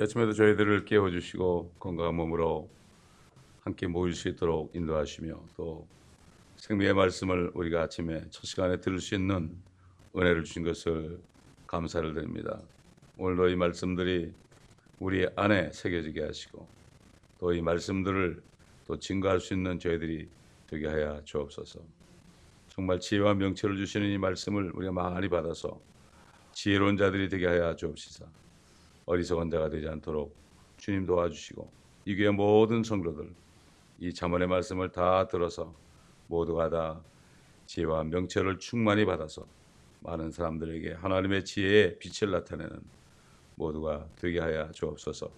이 아침에도 저희들을 깨워주시고 건강한 몸으로 함께 모일 수 있도록 인도하시며 또 생명의 말씀을 우리가 아침에 첫 시간에 들을 수 있는 은혜를 주신 것을 감사를 드립니다. 오늘도 이 말씀들이 우리 안에 새겨지게 하시고 또 이 말씀들을 또 증거할 수 있는 저희들이 되게 하여 주옵소서. 정말 지혜와 명철을 주시는 이 말씀을 우리가 많이 받아서 지혜로운 자들이 되게 하여 주옵시사. 어리석은 자가 되지 않도록 주님 도와주시고 이 교회 모든 성도들 이 자문의 말씀을 다 들어서 모두가 다 지혜와 명철을 충만히 받아서 많은 사람들에게 하나님의 지혜의 빛을 나타내는 모두가 되게 하여 주옵소서.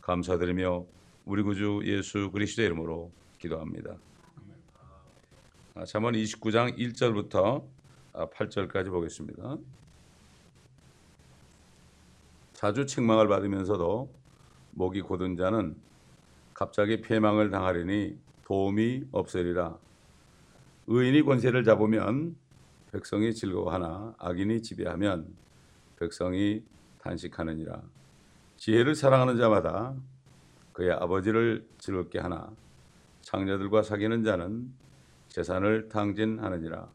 감사드리며 우리 구주 예수 그리스도의 이름으로 기도합니다. 아, 잠언 29장 1절부터 8절까지 보겠습니다. 자주 책망을 받으면서도 목이 곧은 자는 갑자기 패망을 당하리니 도움이 없으리라. 의인이 권세를 잡으면 백성이 즐거워하나 악인이 지배하면 백성이 탄식하느니라. 지혜를 사랑하는 자마다 그의 아버지를 즐겁게 하나 창녀들과 사귀는 자는 재산을 탕진하느니라.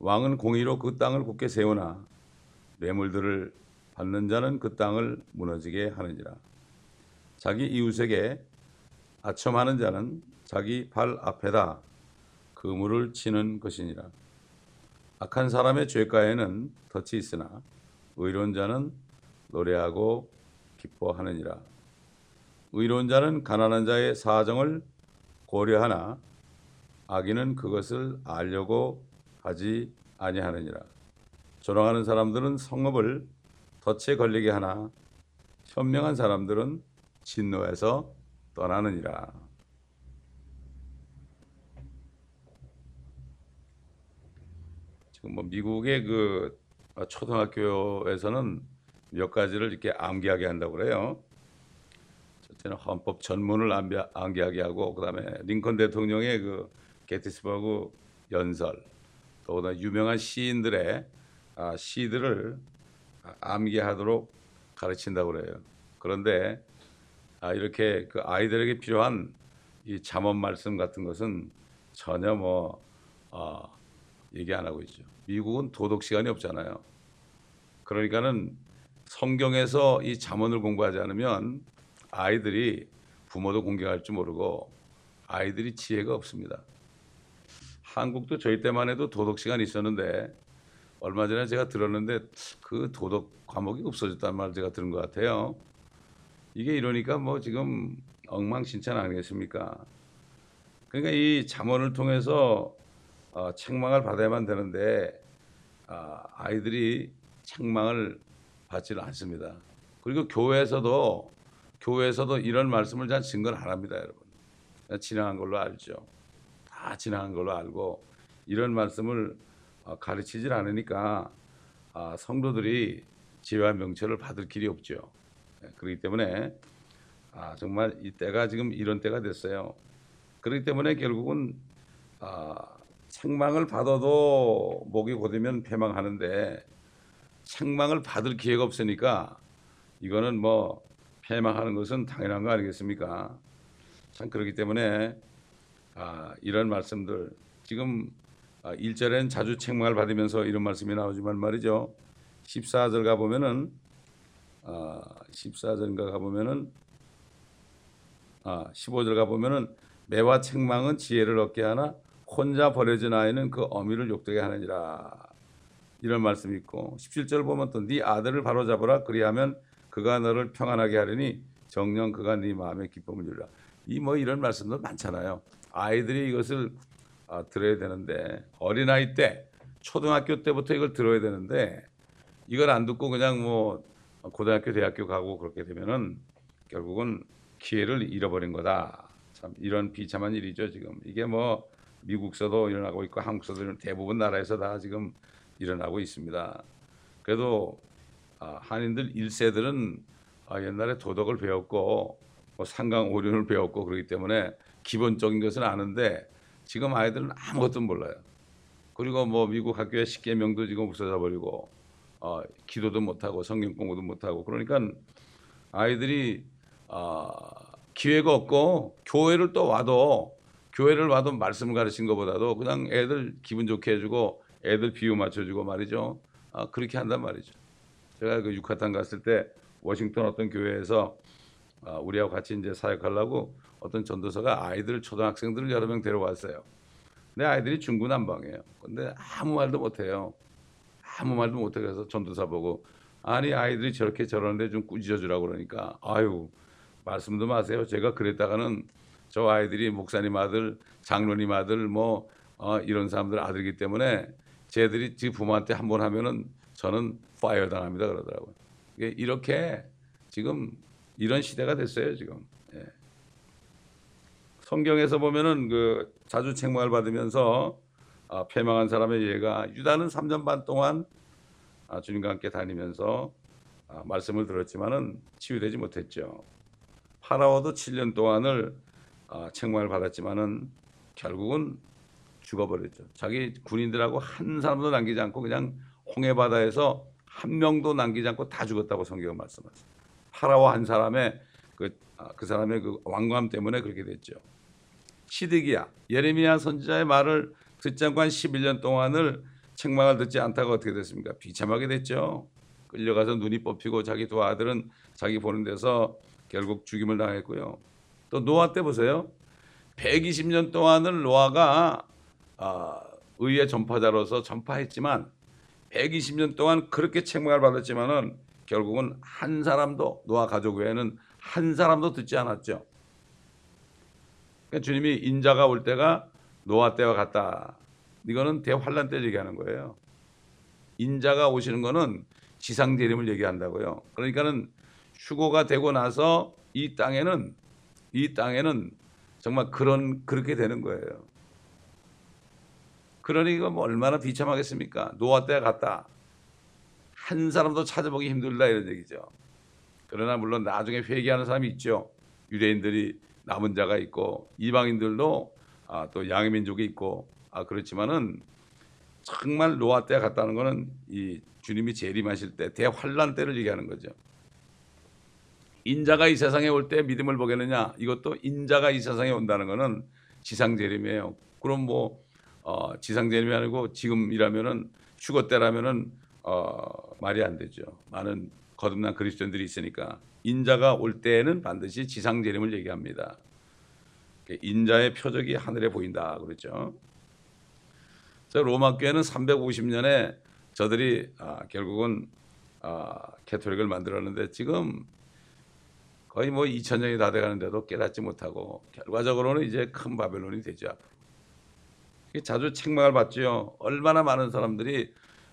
왕은 공의로 그 땅을 굳게 세우나 뇌물들을 받는 자는 그 땅을 무너지게 하느니라. 자기 이웃에게 아첨하는 자는 자기 발 앞에다 그물을 치는 것이니라. 악한 사람의 죄가에는 덫이 있으나 의로운 자는 노래하고 기뻐하느니라. 의로운 자는 가난한 자의 사정을 고려하나 악인은 그것을 알려고 하지 아니하느니라. 조롱하는 사람들은 성읍을 덫에 걸리게 하나 현명한 사람들은 진노에서 떠나느니라. 지금 뭐 미국의 그 초등학교에서는 몇 가지를 이렇게 암기하게 한다고 그래요. 첫째는 헌법 전문을 암기하게 하고 그다음에 링컨 대통령의 그 게티스버그 연설, 또 유명한 시인들의 아, 시들을 암기하도록 가르친다고 그래요. 그런데 아, 이렇게 그 아이들에게 필요한 이 잠언 말씀 같은 것은 전혀 뭐 어, 얘기 안 하고 있죠. 미국은 도덕 시간이 없잖아요. 그러니까는 성경에서 이 잠언을 공부하지 않으면 아이들이 부모도 공경할 줄 모르고 아이들이 지혜가 없습니다. 한국도 저희 때만 해도 도덕 시간이 있었는데 얼마 전에 제가 들었는데 그 도덕 과목이 없어졌다는 말 제가 들은 것 같아요. 이게 이러니까 뭐 지금 엉망진창 아니겠습니까? 그러니까 이 잠언을 통해서 어, 책망을 받아야만 되는데 어, 아이들이 책망을 받지는 않습니다. 그리고 교회에서도 교회에서도 이런 말씀을 잘 증거를 안 합니다, 여러분. 지나간 걸로 알죠. 다 지나간 걸로 알고 이런 말씀을 어, 가르치질 않으니까 아, 성도들이 지혜와 명철을 받을 길이 없죠. 예, 그렇기 때문에 아, 정말 이 때가 지금 이런 때가 됐어요. 그렇기 때문에 결국은 아, 책망을 받아도 목이 곧으면 패망하는데 책망을 받을 기회가 없으니까 이거는 뭐 패망하는 것은 당연한 거 아니겠습니까? 참 그렇기 때문에 아, 이런 말씀들 지금 1절엔 아, 자주 책망을 받으면서 이런 말씀이 나오지만 말이죠. 14절 가보면은 아, 14절인가 가보면은 아, 15절 가보면은 매와 책망은 지혜를 얻게 하나 혼자 버려진 아이는 그 어미를 욕되게 하느니라. 이런 말씀이 있고 17절 보면 또 네 아들을 바로잡으라. 그리하면 그가 너를 평안하게 하리니 정령 그가 네 마음에 기쁨을 주리라. 이 뭐 이런 말씀도 많잖아요. 아이들이 이것을 아, 들어야 되는데 어린아이 때 초등학교 때부터 이걸 들어야 되는데 이걸 안 듣고 그냥 뭐 고등학교 대학교 가고 그렇게 되면은 결국은 기회를 잃어버린 거다. 참 이런 비참한 일이죠 지금 이게 뭐 미국서도 일어나고 있고 한국서도 대부분 나라에서 다 지금 일어나고 있습니다. 그래도 아, 한인들 1세들은 아, 옛날에 도덕을 배웠고 뭐 상강 오륜을 배웠고 그렇기 때문에 기본적인 것은 아는데 지금 아이들은 아무것도 몰라요. 그리고 뭐 미국 학교의 십계명도 지금 없어져 버리고 어, 기도도 못하고 성경 공부도 못하고 그러니까 아이들이 아, 기회가 없고 교회를 또 와도 교회를 와도 말씀을 가르친 것보다도 그냥 애들 기분 좋게 해주고 애들 비유 맞춰주고 말이죠. 아, 그렇게 한단 말이죠. 제가 그 유카탄 갔을 때 워싱턴 어떤 교회에서 아, 우리하고 같이 이제 사역하려고 어떤 전도사가 아이들 초등학생들을 여러 명 데려왔어요. 근데 아이들이 중구난방이에요. 근데 아무 말도 못해요. 아무 말도 못해 그래서 전도사 보고 아니 아이들이 저렇게 저러는데 좀 꾸짖어 주라고 그러니까 아유 말씀도 마세요. 제가 그랬다가는 저 아이들이 목사님 아들, 장로님 아들 뭐 어, 이런 사람들 아들이기 때문에 쟤들이 지금 부모한테 한 번 하면은 저는 파이어 당합니다 그러더라고요. 이렇게 지금 이런 시대가 됐어요 지금. 예. 성경에서 보면은 그 자주 책망을 받으면서 아, 패망한 사람의 예가 유다는 3년 반 동안 아, 주님과 함께 다니면서 아, 말씀을 들었지만은 치유되지 못했죠. 파라오도 7년 동안을 아, 책망을 받았지만은 결국은 죽어버렸죠. 자기 군인들하고 한 사람도 남기지 않고 그냥 홍해 바다에서 한 명도 남기지 않고 다 죽었다고 성경은 말씀하세요. 파라오 한 사람의 그, 아, 그 사람의 그 왕관 때문에 그렇게 됐죠. 시드기야 예레미야 선지자의 말을 듣지 않고 한 11년 동안을 책망을 듣지 않다가 어떻게 됐습니까? 비참하게 됐죠. 끌려가서 눈이 뽑히고 자기 두 아들은 자기 보는 데서 결국 죽임을 당했고요. 또 노아 때 보세요. 120년 동안을 노아가 아, 의의 전파자로서 전파했지만 120년 동안 그렇게 책망을 받았지만은 결국은 한 사람도 노아 가족 외에는 한 사람도 듣지 않았죠. 그러니까 주님이 인자가 올 때가 노아 때와 같다. 이거는 대환란 때 얘기하는 거예요. 인자가 오시는 거는 지상 재림을 얘기한다고요. 그러니까는 휴고가 되고 나서 이 땅에는 이 땅에는 정말 그런 그렇게 되는 거예요. 그러니 이거 뭐 얼마나 비참하겠습니까? 노아 때가 같다. 한 사람도 찾아보기 힘들다 이런 얘기죠. 그러나 물론 나중에 회개하는 사람이 있죠. 유대인들이 남은 자가 있고 이방인들도 아, 또 양의 민족이 있고 아 그렇지만은 정말 노아 때 같다는 거는 이 주님이 재림하실 때 대환란 때를 얘기하는 거죠. 인자가 이 세상에 올 때 믿음을 보겠느냐? 이것도 인자가 이 세상에 온다는 거는 지상 재림이에요. 그럼 뭐 어, 지상 재림이 아니고 지금이라면은 휴거 때라면은 어, 말이 안 되죠. 많은 거듭난 그리스도인들이 있으니까 인자가 올 때에는 반드시 지상 재림을 얘기합니다. 인자의 표적이 하늘에 보인다 그랬죠. 자, 로마 교회는 350년에 저들이 아, 결국은 아, 캐톨릭을 만들었는데 지금 거의 뭐 2000년이 다 돼가는데도 깨닫지 못하고 결과적으로는 이제 큰 바벨론이 되죠. 자주 책망을 받죠. 얼마나 많은 사람들이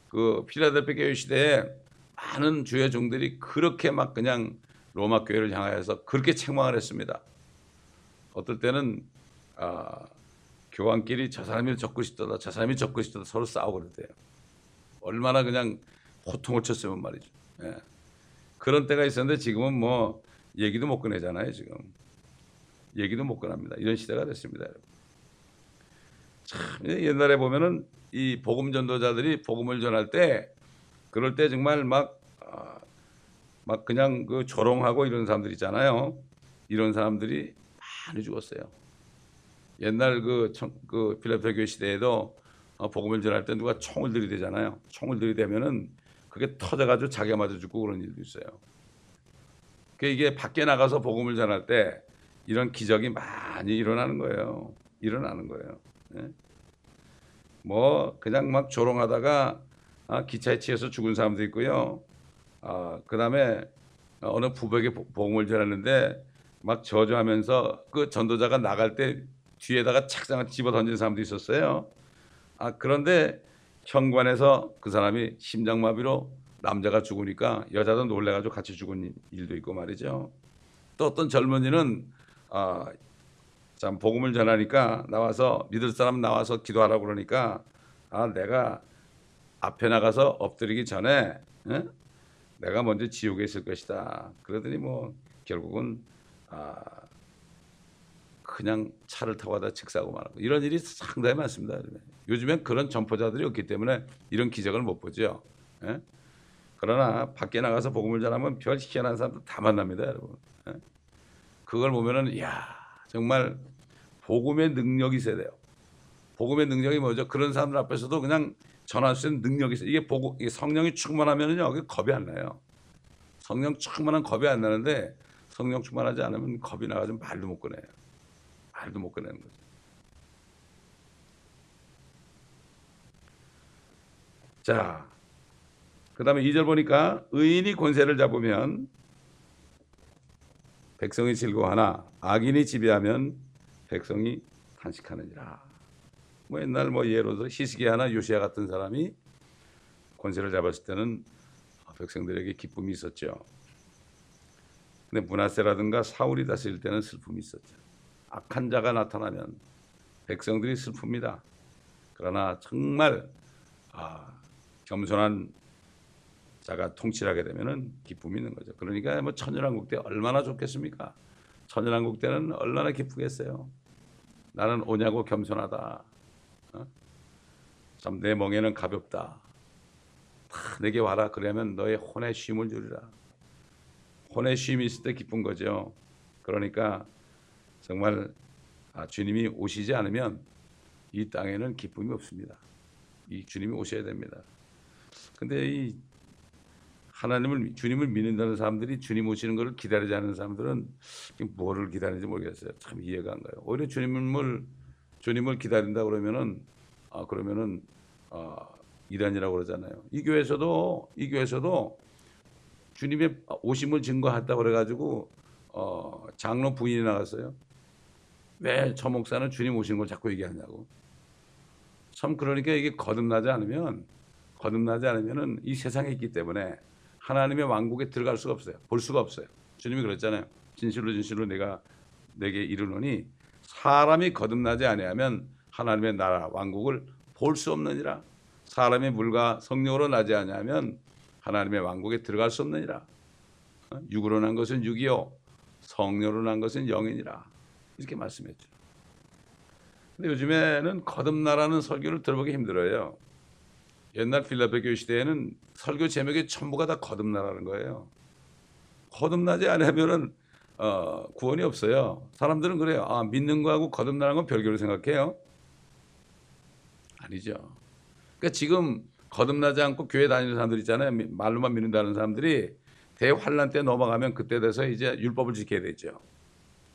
그 필라델피아 교회 시대에 많은 주의 종들이 그렇게 막 그냥 로마 교회를 향하여서 그렇게 책망을 했습니다. 어떨 때는 아, 교황끼리 저 사람이 적고 싶다, 저 사람이 적고 싶다 서로 싸우고 그러대요. 얼마나 그냥 호통을 쳤으면 말이죠. 예. 그런 때가 있었는데 지금은 뭐 얘기도 못 꺼내잖아요. 지금 얘기도 못 꺼냅니다. 이런 시대가 됐습니다. 참 옛날에 보면은 이 복음 전도자들이 복음을 전할 때 그럴 때 정말 막막 아, 그냥 그 조롱하고 이런 사람들 있잖아요. 이런 사람들이 많이 죽었어요. 옛날 그, 그 필라델피아 교회 시대에도 어, 복음을 전할 때 누가 총을 들이대잖아요. 총을 들이대면은 그게 터져가지고 자기가 맞아 죽고 그런 일도 있어요. 그 이게 밖에 나가서 복음을 전할 때 이런 기적이 많이 일어나는 거예요. 일어나는 거예요. 네? 뭐 그냥 막 조롱하다가 아, 기차에 치여서 죽은 사람도 있고요. 아, 그 다음에 어느 부백에 복음을 전했는데 막 저주하면서 그 전도자가 나갈 때 뒤에다가 착상을 집어 던진 사람도 있었어요. 아 그런데 현관에서 그 사람이 심장마비로 남자가 죽으니까 여자도 놀래가지고 같이 죽은 일도 있고 말이죠. 또 어떤 젊은이는 아, 참 복음을 전하니까 나와서 믿을 사람 나와서 기도하라고 그러니까 아 내가 앞에 나가서 엎드리기 전에 에? 내가 먼저 지옥에 있을 것이다. 그러더니 뭐 결국은 아, 그냥 차를 타고 가다 직사고 말하고 이런 일이 상당히 많습니다. 요즘엔 그런 점포자들이 없기 때문에 이런 기적을 못 보죠. 예? 그러나 밖에 나가서 복음을 전하면 별 희한한 사람들 다 만납니다, 여러분. 예? 그걸 보면은 야 정말 복음의 능력이 돼요. 복음의 능력이 뭐죠? 그런 사람들 앞에서도 그냥 전할 수 있는 능력이 있어요. 이게 복음, 이게 성령이 충만하면은요, 겁이 안 나요. 성령 충만한 겁이 안 나는데 성령 충만하지 않으면 겁이 나가지고 말도 못 꺼내요. 말도 못 꺼내는 거죠. 자, 그 다음에 2절 보니까 의인이 권세를 잡으면 백성이 즐거워하나 악인이 지배하면 백성이 탄식하느니라. 뭐 옛날 뭐 예로 들어 히스기야나 요시야 같은 사람이 권세를 잡았을 때는 백성들에게 기쁨이 있었죠. 근데 문하세라든가 사울이 다스릴 때는 슬픔이 있었죠. 악한 자가 나타나면 백성들이 슬픕니다. 그러나 정말 아, 겸손한 자가 통치하게 되면은 기쁨이 있는 거죠. 그러니까 뭐 천연왕국 때 얼마나 좋겠습니까? 천연왕국 때는 얼마나 기쁘겠어요. 나는 오냐고 겸손하다. 어? 참내 멍에는 가볍다. 다 내게 와라. 그러면 너의 혼에 쉼을 주리라. 혼에 쉼이 있을 때 기쁜 거죠. 그러니까 정말 아, 주님이 오시지 않으면 이 땅에는 기쁨이 없습니다. 이 주님이 오셔야 됩니다. 근데 이 하나님을 주님을 믿는다는 사람들이 주님 오시는 것을 기다리지 않는 사람들은 뭐를 기다리는지 모르겠어요. 참 이해가 안 가요. 오히려 주님을 주님을 기다린다 그러면은 아 그러면은 아 이란이라고 그러잖아요. 이 교회에서도 이 교회에서도 주님의 오심을 증거했다 그래가지고 어 장로 부인이 나갔어요. 왜 저 목사는 주님 오시는 걸 자꾸 얘기하냐고. 참 그러니까 이게 거듭나지 않으면 거듭나지 않으면은 이 세상에 있기 때문에 하나님의 왕국에 들어갈 수가 없어요. 볼 수가 없어요. 주님이 그랬잖아요. 진실로 진실로 내가 내게 이르노니 사람이 거듭나지 아니하면 하나님의 나라 왕국을 볼 수 없느니라. 사람이 물과 성령으로 나지 아니하면 하나님의 왕국에 들어갈 수 없느니라. 어? 육으로 난 것은 육이요 성령으로 난 것은 영이니라. 이렇게 말씀했죠. 근데 요즘에는 거듭나라는 설교를 들어보기 힘들어요. 옛날 필라델 교회 시대에는 설교 제목이 전부가 다 거듭나라는 거예요. 거듭나지 않으면은 어, 구원이 없어요. 사람들은 그래요. 아, 믿는 거하고 거듭나는 건 별개로 생각해요. 아니죠. 그러니까 지금 거듭나지 않고 교회 다니는 사람들 있잖아요. 말로만 믿는다는 사람들이 대환란 때 넘어가면 그때 돼서 이제 율법을 지켜야 되죠.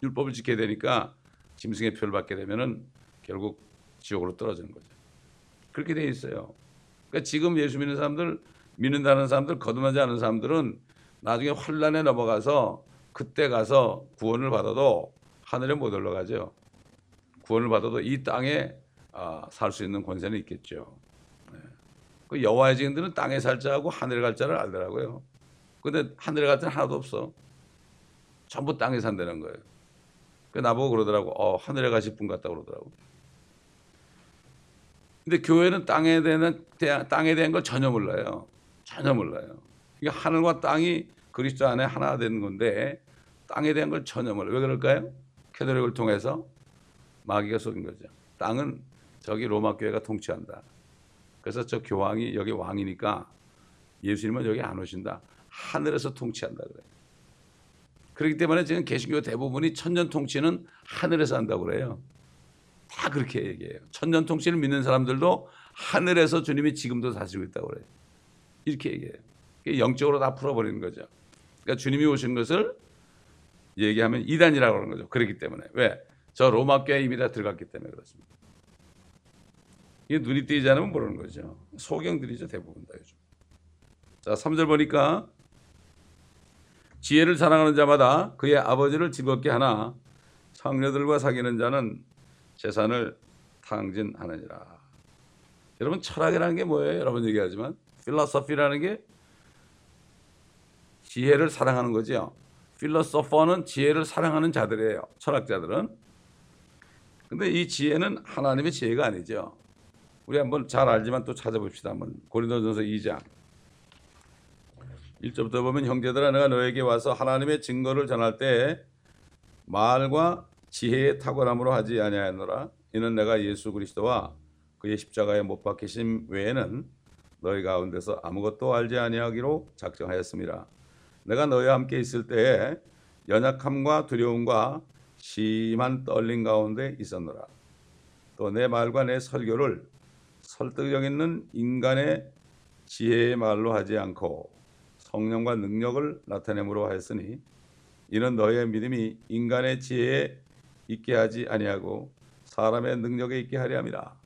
율법을 지켜야 되니까 짐승의 표를 받게 되면은 결국 지옥으로 떨어지는 거죠. 그렇게 돼 있어요. 그러니까 지금 예수 믿는 사람들 믿는다는 사람들 거듭나지 않은 사람들은 나중에 환란에 넘어가서 그때 가서 구원을 받아도 하늘에 못 올라가죠. 구원을 받아도 이 땅에 아, 살수 있는 권세는 있겠죠. 네. 그 여호와의 증인들은 땅에 살 자하고 하늘에 갈 자를 알더라고요. 근데 하늘에 갈 자는 하나도 없어. 전부 땅에 산다는 거예요. 그 나보고 그러더라고. 어, 하늘에 가실 분 같다 그러더라고. 근데 교회는 땅에 대한 땅에 대한 걸 전혀 몰라요. 전혀 몰라요. 이게 하늘과 땅이 그리스도 안에 하나 되는 건데 땅에 대한 걸 몰라요. 왜 그럴까요? 캐도릭을 통해서 마귀가 속인 거죠. 땅은 저기 로마 교회가 통치한다. 그래서 저 교황이 여기 왕이니까 예수님은 여기 안 오신다. 하늘에서 통치한다 그래요. 그렇기 때문에 지금 개신교 대부분이 천년 통치는 하늘에서 한다고 그래요. 다 그렇게 얘기해요. 천년 통치를 믿는 사람들도 하늘에서 주님이 지금도 사시고 있다고 그래요. 이렇게 얘기해요. 영적으로 다 풀어버리는 거죠. 그러니까 주님이 오신 것을 얘기하면 이단이라고 하는 거죠. 그렇기 때문에. 왜? 저 로마 교회 이미 다 들어갔기 때문에 그렇습니다. 이게 눈이 띄지 않으면 모르는 거죠. 소경들이죠. 대부분 다 요즘. 자, 3절 보니까 지혜를 사랑하는 자마다 그의 아버지를 즐겁게 하나 상녀들과 사귀는 자는 재산을 탕진하느니라. 여러분 철학이라는 게 뭐예요? 여러분 얘기하지만 필로소피라는 게 지혜를 사랑하는 거죠. 필로소퍼는 지혜를 사랑하는 자들이에요. 철학자들은. 근데 이 지혜는 하나님의 지혜가 아니죠. 우리 한번 잘 알지만 또 찾아봅시다. 한번 고린도전서 2장 1절부터 보면 형제들아 내가 너에게 와서 하나님의 증거를 전할 때 말과 지혜의 탁월함으로 하지 아니하노라 이는 내가 예수 그리스도와 그의 십자가에 못 박히심 외에는 너희 가운데서 아무것도 알지 아니하기로 작정하였습니다. 내가 너희와 함께 있을 때에 연약함과 두려움과 심한 떨림 가운데 있었노라. 또 내 말과 내 설교를 설득력 있는 인간의 지혜의 말로 하지 않고 성령과 능력을 나타내므로 하였으니 이는 너희의 믿음이 인간의 지혜에 있게 하지 아니하고 사람의 능력에 있게 하려 함이라.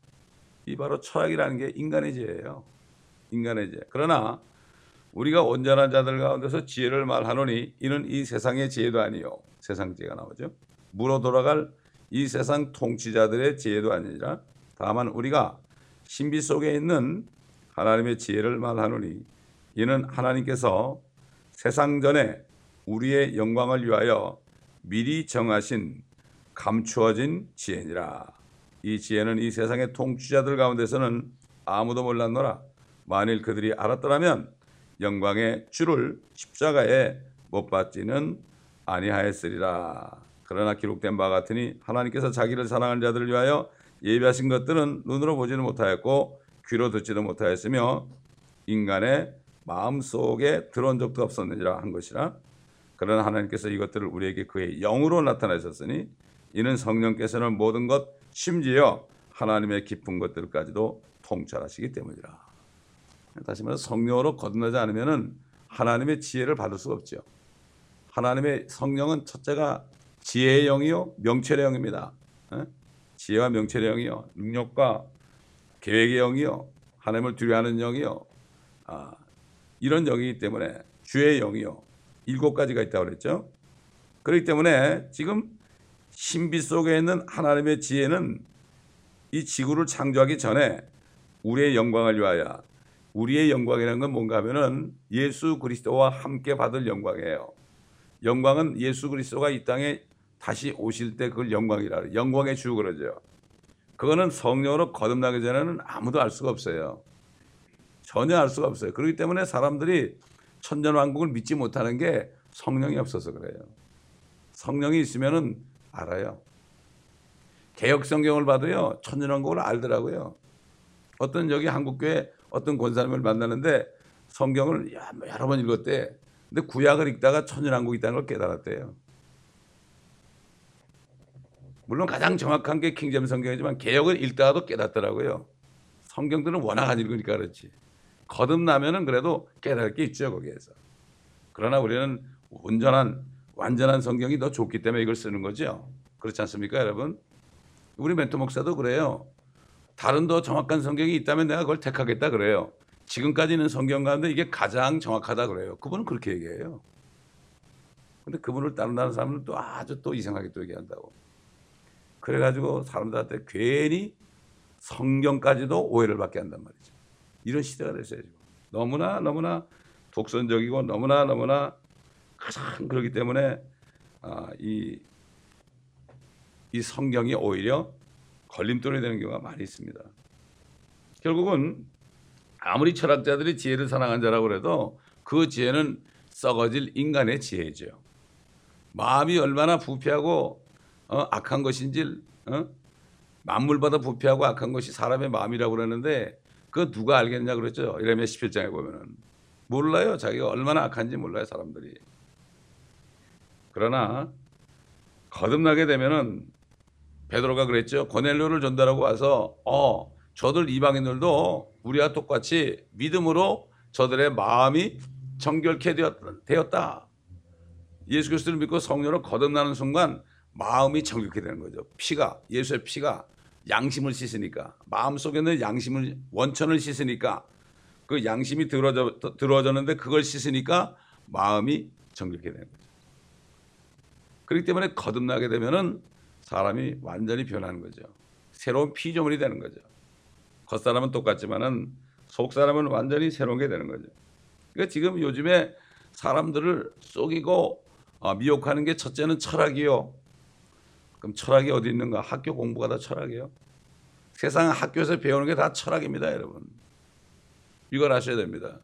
이 바로 철학이라는 게 인간의 지혜예요. 인간의 지혜. 그러나 우리가 온전한 자들 가운데서 지혜를 말하노니 이는 이 세상의 지혜도 아니요. 세상 지혜가 나오죠. 물어 돌아갈 이 세상 통치자들의 지혜도 아니라 다만 우리가 신비 속에 있는 하나님의 지혜를 말하노니 이는 하나님께서 세상 전에 우리의 영광을 위하여 미리 정하신 감추어진 지혜니라. 이 지혜는 이 세상의 통치자들 가운데서는 아무도 몰랐노라. 만일 그들이 알았더라면 영광의 주를 십자가에 못 받지는 아니하였으리라. 그러나 기록된 바 같으니 하나님께서 자기를 사랑하는 자들을 위하여 예비하신 것들은 눈으로 보지는 못하였고 귀로 듣지도 못하였으며 인간의 마음 속에 들어온 적도 없었느니라 한 것이라. 그러나 하나님께서 이것들을 우리에게 그의 영으로 나타내셨으니 이는 성령께서는 모든 것 심지어 하나님의 깊은 것들까지도 통찰하시기 때문이라. 다시 말해서 성령으로 거듭나지 않으면 하나님의 지혜를 받을 수가 없죠. 하나님의 성령은 첫째가 지혜의 영이요 명철의 영입니다. 지혜와 명철의 영이요 능력과 계획의 영이요 하나님을 두려워하는 영이요 아, 이런 영이기 때문에 주의 영이요 일곱 가지가 있다고 그랬죠. 그렇기 때문에 지금 신비 속에 있는 하나님의 지혜는 이 지구를 창조하기 전에 우리의 영광을 위하여 우리의 영광이라는 건 뭔가 하면은 예수 그리스도와 함께 받을 영광이에요. 영광은 예수 그리스도가 이 땅에 다시 오실 때 그걸 영광이라 영광의 주 그러죠. 그거는 성령으로 거듭나기 전에는 아무도 알 수가 없어요. 전혀 알 수가 없어요. 그렇기 때문에 사람들이 천년 왕국을 믿지 못하는 게 성령이 없어서 그래요. 성령이 있으면은 알아요. 개혁 성경을 봐도요 천년 왕국을 알더라고요. 어떤 여기 한국교회 어떤 권사님을 만나는데 성경을 여러 번 읽었대. 근데 구약을 읽다가 천연왕국이 있다는 걸 깨달았대요. 물론 가장 정확한 게 킹잼 성경이지만 개혁을 읽다가도 깨닫더라고요. 성경들은 워낙 안 읽으니까 그렇지. 거듭나면은 그래도 깨달을 게 있죠 거기에서. 그러나 우리는 온전한 완전한 성경이 더 좋기 때문에 이걸 쓰는 거죠. 그렇지 않습니까 여러분? 우리 멘토 목사도 그래요. 다른 더 정확한 성경이 있다면 내가 그걸 택하겠다 그래요. 지금까지는 성경 가운데 이게 가장 정확하다 그래요. 그분은 그렇게 얘기해요. 근데 그분을 따른다는 사람은 또 아주 또 이상하게 또 얘기한다고. 그래가지고 사람들한테 괜히 성경까지도 오해를 받게 한단 말이죠. 이런 시대가 됐어요. 지금. 너무나 너무나 독선적이고 너무나 너무나 가장 그렇기 때문에 아, 이, 이 성경이 오히려 걸림돌이 되는 경우가 많이 있습니다. 결국은 아무리 철학자들이 지혜를 사랑한 자라고 해도 그 지혜는 썩어질 인간의 지혜죠. 마음이 얼마나 부패하고 어, 악한 것인지 어? 만물보다 부패하고 악한 것이 사람의 마음이라고 그러는데 그 누가 알겠냐 그랬죠. 이러면 17장에 보면은 몰라요. 자기가 얼마나 악한지 몰라요 사람들이. 그러나 거듭나게 되면은 베드로가 그랬죠. 고넬료를 전달하고 와서 어 저들 이방인들도 우리와 똑같이 믿음으로 저들의 마음이 정결케 되었다. 예수 그리스도를 믿고 성령으로 거듭나는 순간 마음이 정결케 되는 거죠. 피가 예수의 피가 양심을 씻으니까 마음 속에 있는 양심을 원천을 씻으니까 그 양심이 들어졌는데 그걸 씻으니까 마음이 정결케 되는 거죠. 그렇기 때문에 거듭나게 되면은 사람이 완전히 변하는 거죠. 새로운 피조물이 되는 거죠. 겉사람은 똑같지만은 속사람은 완전히 새로운 게 되는 거죠. 그러니까 지금 요즘에 사람들을 속이고 어, 미혹하는 게 첫째는 철학이요. 그럼 철학이 어디 있는가? 학교 공부가 다 철학이에요. 세상 학교에서 배우는 게 다 철학입니다, 여러분. 이걸 아셔야 됩니다.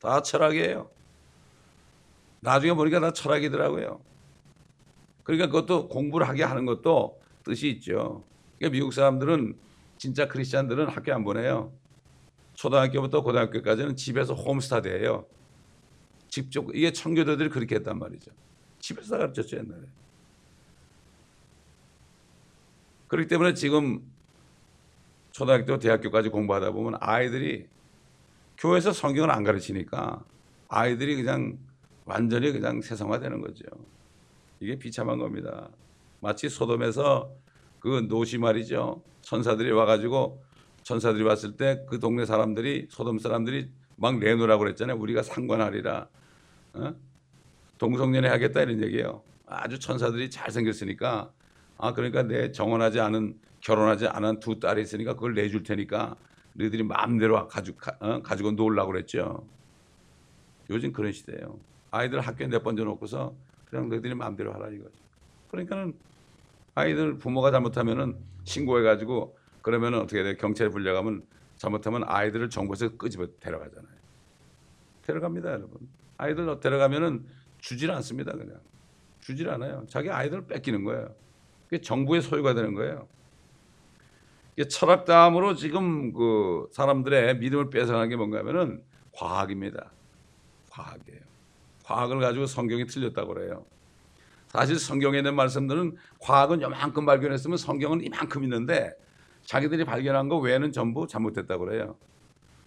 다 철학이에요. 나중에 보니까 다 철학이더라고요. 그러니까 그것도 공부를 하게 하는 것도 뜻이 있죠. 그러니까 미국 사람들은 진짜 크리스찬들은 학교 안 보내요. 초등학교부터 고등학교까지는 집에서 홈스타드예요. 직접 이게 청교도들이 그렇게 했단 말이죠. 집에서 가르쳤죠 옛날에. 그렇기 때문에 지금 초등학교, 대학교까지 공부하다 보면 아이들이 교회에서 성경을 안 가르치니까 아이들이 그냥 완전히 그냥 세상화되는 거죠. 이게 비참한 겁니다. 마치 소돔에서 그 노시 말이죠. 천사들이 와가지고 천사들이 왔을 때 그 동네 사람들이 소돔 사람들이 막 내놓으라고 그랬잖아요. 우리가 상관하리라. 어? 동성연애 하겠다 이런 얘기예요. 아주 천사들이 잘 생겼으니까 아 그러니까 내 정혼하지 않은 결혼하지 않은 두 딸이 있으니까 그걸 내줄 테니까 너희들이 마음대로 가지고 어? 가지고 놀라고 그랬죠. 요즘 그런 시대예요. 아이들 학교에 내번져 놓고서 그냥 너희들이 마음대로 하라 이거죠. 그러니까는 아이들 부모가 잘못하면은 신고해 가지고 그러면은 어떻게 돼? 경찰에 불려가면 잘못하면 아이들을 정부에서 끄집어 데려가잖아요. 데려갑니다, 여러분. 아이들 데려가면은 주질 않습니다, 그냥. 주질 않아요. 자기 아이들을 뺏기는 거예요. 그게 정부의 소유가 되는 거예요. 이게 철학담으로 지금 그 사람들의 믿음을 뺏어가는 게 뭔가 하면은 과학입니다. 과학이에요. 과학을 가지고 성경이 틀렸다고 그래요. 사실 성경에 있는 말씀들은 과학은 요만큼 발견했으면 성경은 이만큼 있는데 자기들이 발견한 거 외에는 전부 잘못됐다고 그래요.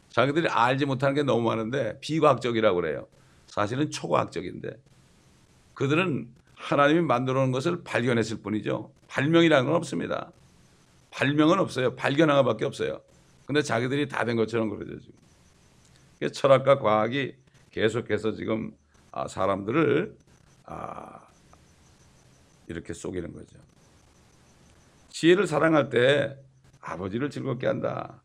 자기들이 알지 못하는 게 너무 많은데 비과학적이라고 그래요. 사실은 초과학적인데 그들은 하나님이 만들어 놓은 것을 발견했을 뿐이죠. 발명이라는 건 없습니다. 발명은 없어요. 발견한 것밖에 없어요. 근데 자기들이 다 된 것처럼 그러죠. 지금. 철학과 과학이 계속해서 지금 아, 사람들을 아, 이렇게 속이는 거죠. 지혜를 사랑할 때 아버지를 즐겁게 한다.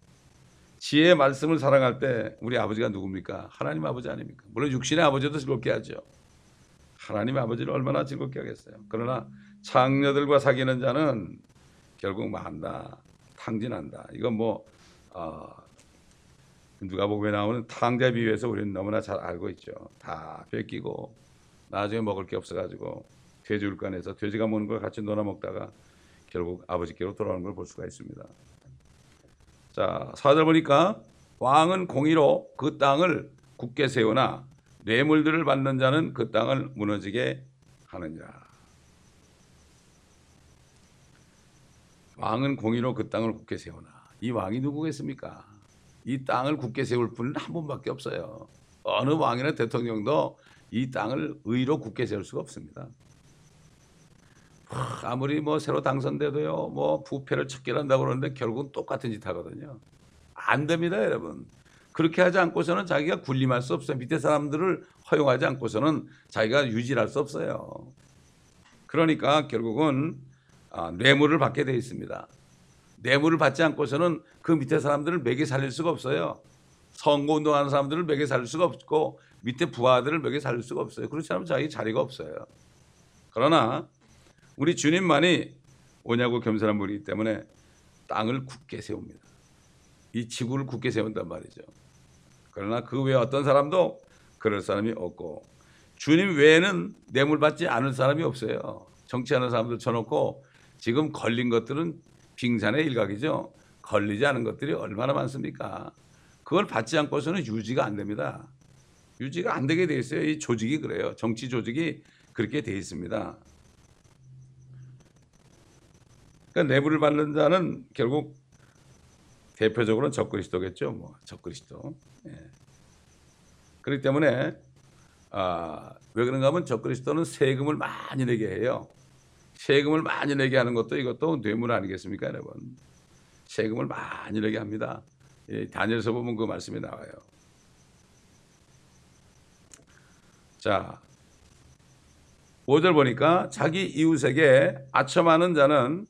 지혜의 말씀을 사랑할 때 우리 아버지가 누굽니까? 하나님 아버지 아닙니까? 물론 육신의 아버지도 즐겁게 하죠. 하나님 아버지를 얼마나 즐겁게 하겠어요. 그러나 창녀들과 사귀는 자는 결국 망한다. 탕진한다. 이건 뭐 어, 누가복음에 나오는 탕자 비유에서 우리는 너무나 잘 알고 있죠. 다 뺏기고 나중에 먹을 게 없어가지고 돼지 울간에서 돼지가 먹는 걸 같이 놀아 먹다가 결국 아버지께로 돌아오는 걸 볼 수가 있습니다. 자, 사절 보니까 왕은 공의로 그 땅을 굳게 세우나 뇌물들을 받는 자는 그 땅을 무너지게 하느니라. 왕은 공의로 그 땅을 굳게 세우나 이 왕이 누구겠습니까? 이 땅을 굳게 세울 분은 한 분밖에 없어요. 어느 왕이나 대통령도 이 땅을 의로 굳게 세울 수가 없습니다. 아무리 뭐 새로 당선돼도요, 뭐 부패를 척결한다고 그러는데 결국은 똑같은 짓 하거든요. 안 됩니다, 여러분. 그렇게 하지 않고서는 자기가 군림할 수 없어요. 밑에 사람들을 허용하지 않고서는 자기가 유지할 수 없어요. 그러니까 결국은 아, 뇌물을 받게 돼 있습니다. 뇌물을 받지 않고서는 그 밑에 사람들을 매개 살릴 수가 없어요. 선거 운동하는 사람들을 매개 살릴 수가 없고 밑에 부하들을 매개 살릴 수가 없어요. 그렇지 않으면 자기 자리가 없어요. 그러나 우리 주님만이 오냐고 겸손한 분이기 때문에 땅을 굳게 세웁니다. 이 지구를 굳게 세운단 말이죠. 그러나 그 외에 어떤 사람도 그럴 사람이 없고 주님 외에는 뇌물 받지 않을 사람이 없어요. 정치하는 사람들 쳐놓고 지금 걸린 것들은 빙산의 일각이죠. 걸리지 않은 것들이 얼마나 많습니까? 그걸 받지 않고서는 유지가 안 됩니다. 유지가 안 되게 돼 있어요. 이 조직이 그래요. 정치 조직이 그렇게 돼 있습니다. 그러니까 내부를 받는 자는 결국 대표적으로는 적그리스도겠죠. 뭐 적그리스도. 예. 그렇기 때문에 아, 왜 그런가 하면 적그리스도는 세금을 많이 내게 해요. 세금을 많이 내게 하는 것도 이것도 뇌물 아니겠습니까, 여러분? 세금을 많이 내게 합니다. 예, 다니엘서 보면 그 말씀이 나와요. 자, 5절 보니까 자기 이웃에게 아첨하는 자는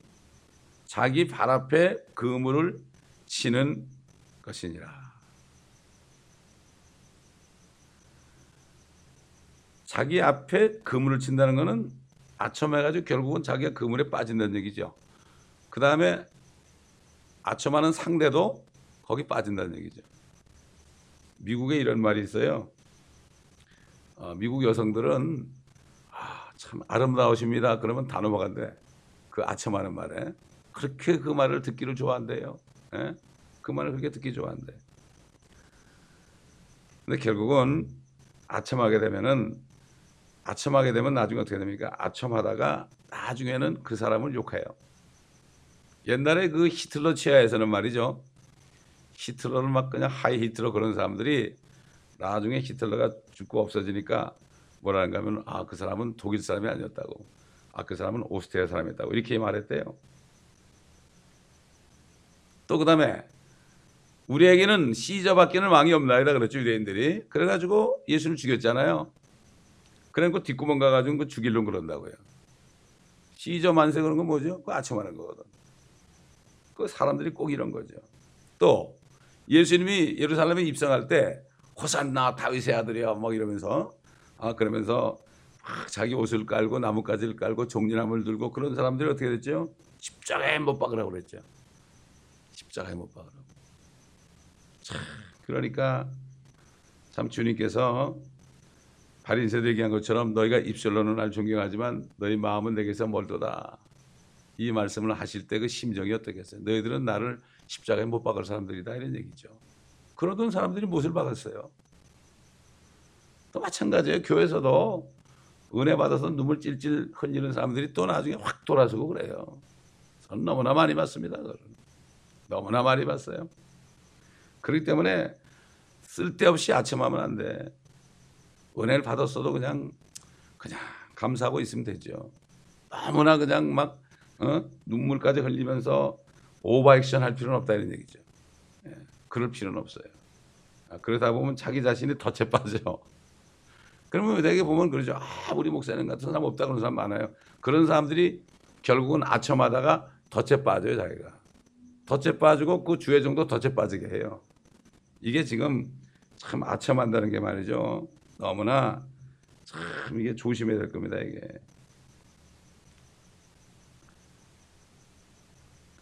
자기 발 앞에 그물을 치는 것이니라. 자기 앞에 그물을 친다는 것은 아첨해가지고 결국은 자기가 그물에 빠진다는 얘기죠. 그 다음에 아첨하는 상대도 거기 빠진다는 얘기죠. 미국에 이런 말이 있어요. 어, 미국 여성들은 아, 참 아름다우십니다. 그러면 다 넘어간대. 그 아첨하는 말에. 그렇게 그 말을 듣기를 좋아한대요. 예? 그 말을 그렇게 듣기 좋아한대. 근데 결국은 아첨하게 되면은 아첨하게 되면 나중에 어떻게 됩니까? 아첨하다가 나중에는 그 사람을 욕해요. 옛날에 그 히틀러 치하에서는 말이죠. 히틀러를 막 그냥 하이 히틀러 그런 사람들이 나중에 히틀러가 죽고 없어지니까 뭐라는가 하면 아 그 사람은 독일 사람이 아니었다고 아 그 사람은 오스트리아 사람이었다고 이렇게 말했대요. 또 그다음에 우리에게는 시저밖에는 왕이 없나이다 그랬죠 유대인들이 그래가지고 예수를 죽였잖아요. 그래놓고 뒷구멍 가가지고 그 죽이려고 그런다고요. 시저 만세 그런 건 뭐죠? 그 아첨하는 거거든. 그 사람들이 꼭 이런 거죠. 또 예수님이 예루살렘에 입성할 때 호산나 다윗의 아들이야 막 이러면서 아 그러면서 막 자기 옷을 깔고 나뭇가지를 깔고 종려나무를 들고 그런 사람들이 어떻게 됐죠? 십자가에 못 박으라고 그랬죠. 십자가에 못 박으라고. 참 그러니까 참 주님께서 바리새도 얘기한 것처럼 너희가 입술로는 날 존경하지만 너희 마음은 내게서 멀도다. 이 말씀을 하실 때 그 심정이 어떻겠어요? 너희들은 나를 십자가에 못 박을 사람들이다 이런 얘기죠. 그러던 사람들이 못을 박았어요. 또 마찬가지예요. 교회에서도 은혜 받아서 눈물 찔찔 흘리는 사람들이 또 나중에 확 돌아서고 그래요. 전 너무나 많이 봤습니다. 그걸. 너무나 많이 봤어요. 그렇기 때문에 쓸데없이 아첨하면 안 돼. 은혜를 받았어도 그냥 그냥 감사하고 있으면 되죠. 너무나 그냥 막 어? 눈물까지 흘리면서 오버액션 할 필요는 없다 이런 얘기죠. 예, 그럴 필요는 없어요. 아, 그러다 보면 자기 자신이 덫에 빠져. 그러면 되게 보면 그러죠. 아, 우리 목사님 같은 사람 없다 그런 사람 많아요. 그런 사람들이 결국은 아첨하다가 덫에 빠져요, 자기가. 덫에 빠지고 그 주회 정도 덫에 빠지게 해요. 이게 지금 참 아첨한다는 게 말이죠. 너무나 참 이게 조심해야 될 겁니다, 이게.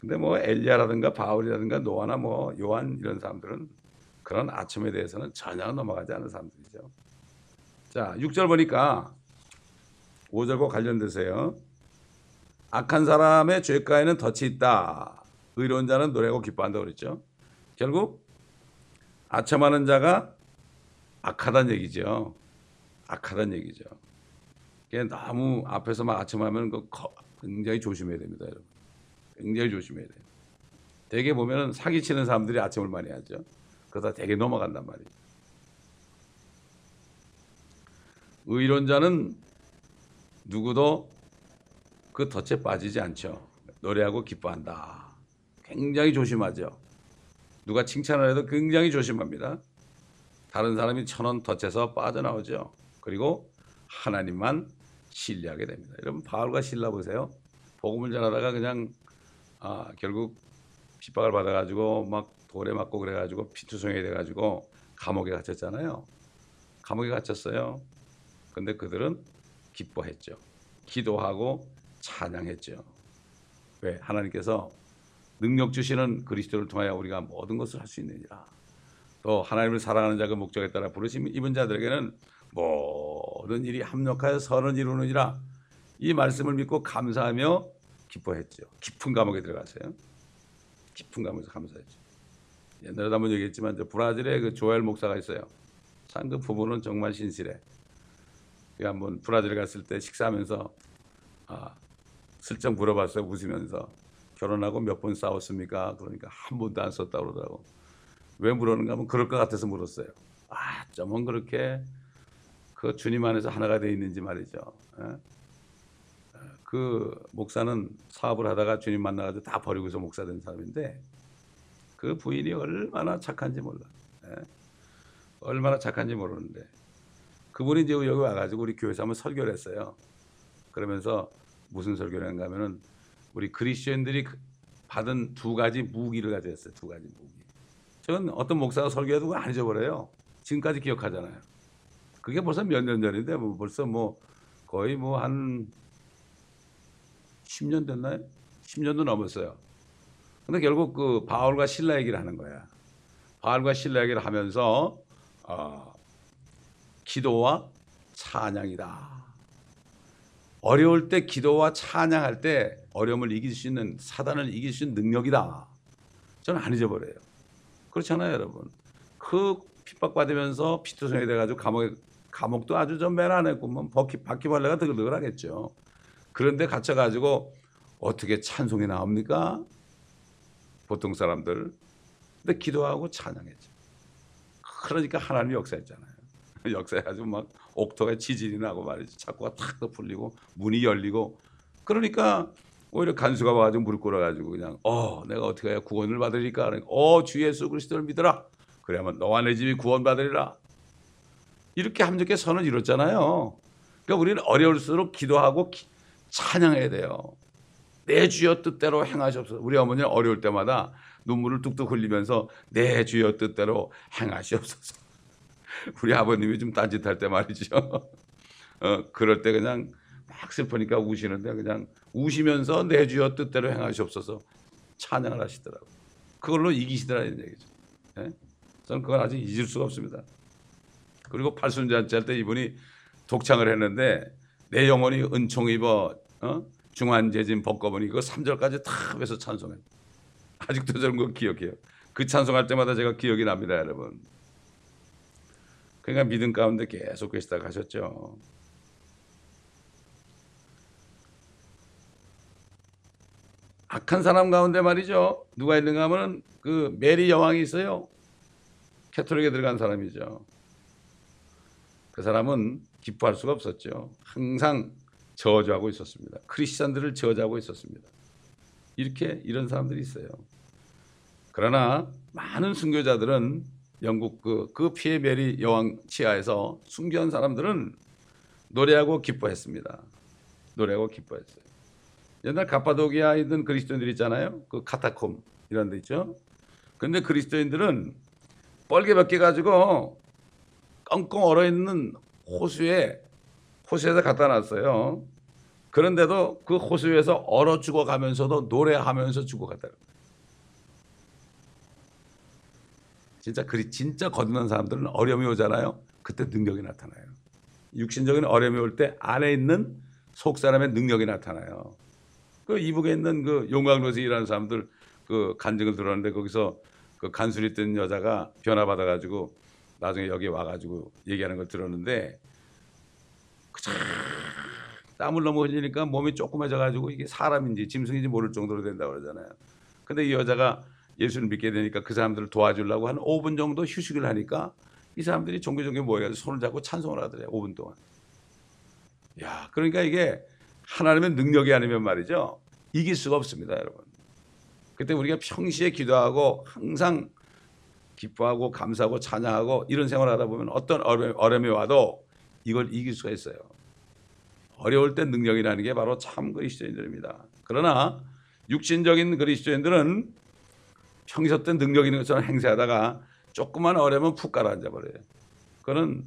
근데 뭐 엘리야라든가 바울이라든가 노아나 뭐 요한 이런 사람들은 그런 아첨에 대해서는 전혀 넘어가지 않은 사람들이죠. 자, 6절 보니까 5절과 관련돼서요. 악한 사람의 죄가에는 덫이 있다. 의로운 자는 노래하고 기뻐한다고 그랬죠. 결국 아첨하는 자가 악하다는 얘기죠. 악하다는 얘기죠. 너무 앞에서 막 아첨하면 그 굉장히 조심해야 됩니다, 여러분. 굉장히 조심해야 돼요. 대개 보면은 사기치는 사람들이 아첨을 많이 하죠. 그러다 대개 넘어간단 말이에요. 의론자는 누구도 그 덫에 빠지지 않죠. 노래하고 기뻐한다. 굉장히 조심하죠. 누가 칭찬을 해도 굉장히 조심합니다. 다른 사람이 천원 덫에서 빠져나오죠. 그리고 하나님만 신뢰하게 됩니다. 여러분 바울과 신라 보세요. 복음을 전하다가 그냥 아, 결국 핍박을 받아가지고 막 돌에 맞고 그래가지고 피투성이 돼가지고 감옥에 갇혔잖아요. 감옥에 갇혔어요. 근데 그들은 기뻐했죠. 기도하고 찬양했죠. 왜? 하나님께서 능력 주시는 그리스도를 통하여 우리가 모든 것을 할 수 있느니라. 또 하나님을 사랑하는 자가 목적에 따라 부르심 입은 자들에게는 모든 일이 합력하여 선을 이루느니라. 이 말씀을 믿고 감사하며 기뻐했죠. 깊은 감옥에 들어갔어요. 깊은 감옥에서 감사했죠. 옛날에도 한번 얘기했지만 브라질에 그 조엘 목사가 있어요. 참 그 부부는 정말 신실해. 한번 브라질 갔을 때 식사하면서 아, 슬쩍 물어봤어요. 웃으면서 결혼하고 몇 번 싸웠습니까? 그러니까 한 번도 안 썼다고 그러더라고. 왜 물었는가 하면 그럴 것 같아서 물었어요. 아, 점은 그렇게 그 주님 안에서 하나가 되어 있는지 말이죠. 예? 그 목사는 사업을 하다가 주님 만나가지고 다 버리고서 목사 된 사람인데 그 부인이 얼마나 착한지 몰라. 예? 얼마나 착한지 모르는데 그분이 이제 여기 와가지고 우리 교회에서 한번 설교를 했어요. 그러면서 무슨 설교를 했는가 하면은 우리 그리스도인들이 받은 두 가지 무기를 가지고 있어요. 두 가지 무기. 저는 어떤 목사가 설교해도 안 잊어버려요. 지금까지 기억하잖아요. 그게 벌써 몇 년 전인데 뭐 벌써 뭐 거의 뭐 한 10년 됐나요? 10년도 넘었어요. 근데 결국 그 바울과 신라 얘기를 하는 거야. 바울과 신라 얘기를 하면서 어, 기도와 찬양이다. 어려울 때 기도와 찬양할 때 어려움을 이길 수 있는 사단을 이길 수 있는 능력이다. 저는 안 잊어버려요. 그렇잖아요, 여러분. 그 핍박받으면서 피투성이 돼가지고 감옥에 감옥도 아주 전맨 안에 보면 바퀴, 바퀴벌레가 드글드글하겠죠. 그런데 갇혀가지고 어떻게 찬송이 나옵니까? 보통 사람들. 근데 기도하고 찬양했죠. 그러니까 하나님이 역사했잖아요. 역사해가지고 막 옥토가 지진이 나고 말이죠. 자꾸가 탁 풀리고 문이 열리고 그러니까 오히려 간수가 와가지고 무릎 꿇어가지고 그냥 어 내가 어떻게 해야 구원을 받으리까? 그러니까 어주 예수 그리스도를 믿어라. 그래야만 너와 내 집이 구원 받으리라. 이렇게 함께 선을 이뤘잖아요. 그러니까 우리는 어려울수록 기도하고 기, 찬양해야 돼요. 내 주여 뜻대로 행하시옵소서. 우리 어머니는 어려울 때마다 눈물을 뚝뚝 흘리면서 내 주여 뜻대로 행하시옵소서. 우리 아버님이 좀 딴짓할 때 말이죠. 어, 그럴 때 그냥 막 슬프니까 우시는데 그냥 우시면서 내 주여 뜻대로 행하시옵소서 찬양을 하시더라고. 그걸로 이기시더라는 얘기죠. 예? 저는 그걸 아직 잊을 수가 없습니다. 그리고 팔순잔치 할 때 이분이 독창을 했는데 내 영혼이 은총 입어 어? 중환제진 벗거보니 그 3절까지 다 해서 찬송해. 아직도 저런 거 기억해요. 그 찬송할 때마다 제가 기억이 납니다, 여러분. 그러니까 믿음 가운데 계속 계시다 가셨죠. 악한 사람 가운데 말이죠. 누가 있는가 하면 그 메리 여왕이 있어요. 캐톨릭에 들어간 사람이죠. 그 사람은 기뻐할 수가 없었죠. 항상 저주하고 있었습니다. 크리스천들을 저주하고 있었습니다. 이렇게 이런 사람들이 있어요. 그러나 많은 순교자들은 영국 그, 그 피의 메리 여왕 치하에서 순교한 사람들은 노래하고 기뻐했습니다. 노래하고 기뻐했어요. 옛날 가파도기아에 있는 그리스도인들 있잖아요. 그 카타콤 이런 데 있죠. 근데 그리스도인들은 뻘개 몇개 가지고 꽁꽁 얼어 있는 호수에 호수에서 갖다 놨어요. 그런데도 그 호수에서 얼어 죽어가면서도 노래하면서 죽어갔다. 진짜 그리 진짜 거듭난 사람들은 어려움이 오잖아요. 그때 능력이 나타나요. 육신적인 어려움이 올 때 안에 있는 속 사람의 능력이 나타나요. 그 이북에 있는 그 용광로스이라는 사람들 그 간증을 들었는데 거기서 그 간술이 뜬 여자가 변화 받아가지고 나중에 여기 와가지고 얘기하는 걸 들었는데 그참 땀을 너무 흘리니까 몸이 조그매져가지고 이게 사람인지 짐승인지 모를 정도로 된다고 그러잖아요. 근데 이 여자가 예수를 믿게 되니까 그 사람들을 도와주려고 한 5분 정도 휴식을 하니까 이 사람들이 종교종교 모여가지고 손을 잡고 찬송을 하더래요. 5분 동안. 야, 그러니까 이게 하나님의 능력이 아니면 말이죠. 이길 수가 없습니다, 여러분. 그때 우리가 평시에 기도하고 항상 기뻐하고 감사하고 찬양하고 이런 생활을 하다 보면 어떤 어려움이 와도 이걸 이길 수가 있어요. 어려울 때 능력이라는 게 바로 참 그리스도인들입니다. 그러나 육신적인 그리스도인들은 평소 때 능력 있는 것처럼 행세하다가 조그만 어려우면 푹 가라앉아 버려요. 그거는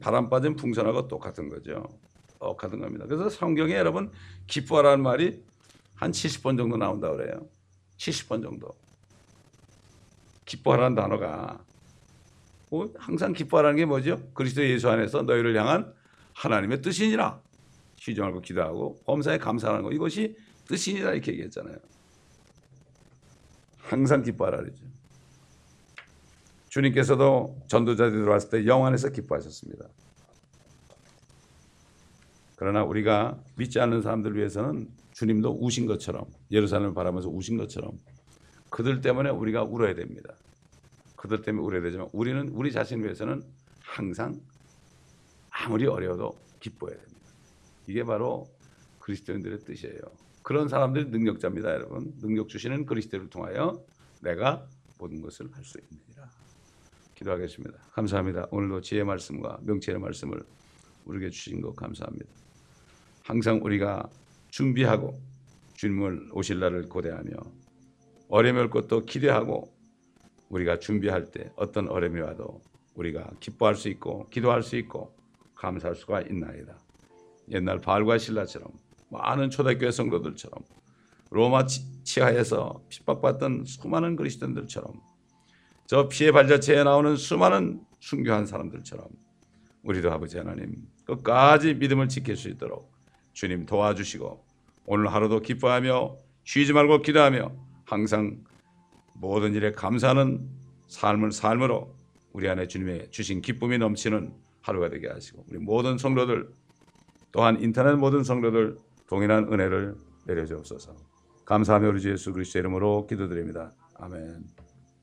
바람 빠진 풍선하고 똑같은 거죠. 똑같은 겁니다. 그래서 성경에 여러분 기뻐하라는 말이 한 70번 정도 나온다 그래요. 70번 정도. 기뻐하라는 단어가 뭐 항상 기뻐하라는 게 뭐죠? 그리스도 예수 안에서 너희를 향한 하나님의 뜻이니라. 말고 기도하고 범사에 감사하는 거 이것이 뜻이니라 이렇게 얘기했잖아요. 항상 기뻐하라 그러죠. 주님께서도 전도자들이 들어왔을 때 영안에서 기뻐하셨습니다. 그러나 우리가 믿지 않는 사람들 위해서는 주님도 우신 것처럼 예루살렘을 바라면서 우신 것처럼 그들 때문에 우리가 울어야 됩니다. 그들 때문에 울어야 되지만 우리는 우리 자신을 위해서는 항상 아무리 어려워도 기뻐해야 됩니다. 이게 바로 그리스도인들의 뜻이에요. 그런 사람들이 능력자입니다, 여러분. 능력 주시는 그리스도를 통하여 내가 모든 것을 할 수 있느니라. 기도하겠습니다. 감사합니다. 오늘도 지혜 말씀과 명체의 말씀을 우리에게 주신 것 감사합니다. 항상 우리가 준비하고 주님을 오실 날을 고대하며 어려움이 올 것도 기대하고 우리가 준비할 때 어떤 어려움이 와도 우리가 기뻐할 수 있고 기도할 수 있고 감사할 수가 있나이다. 옛날 바알과 신라처럼 많은 초대교회 성도들처럼 로마 치하에서 핍박받던 수많은 그리스도인들처럼 저 피해 발자취에 나오는 수많은 순교한 사람들처럼 우리도 아버지 하나님 끝까지 믿음을 지킬 수 있도록 주님 도와주시고 오늘 하루도 기뻐하며 쉬지 말고 기도하며 항상 모든 일에 감사하는 삶을 삶으로 우리 안에 주님의 주신 기쁨이 넘치는 하루가 되게 하시고 우리 모든 성도들 또한 인터넷 모든 성도들 동일한 은혜를 내려주옵소서. 감사하며 우리 주 예수 그리스도 이름으로 기도드립니다. 아멘.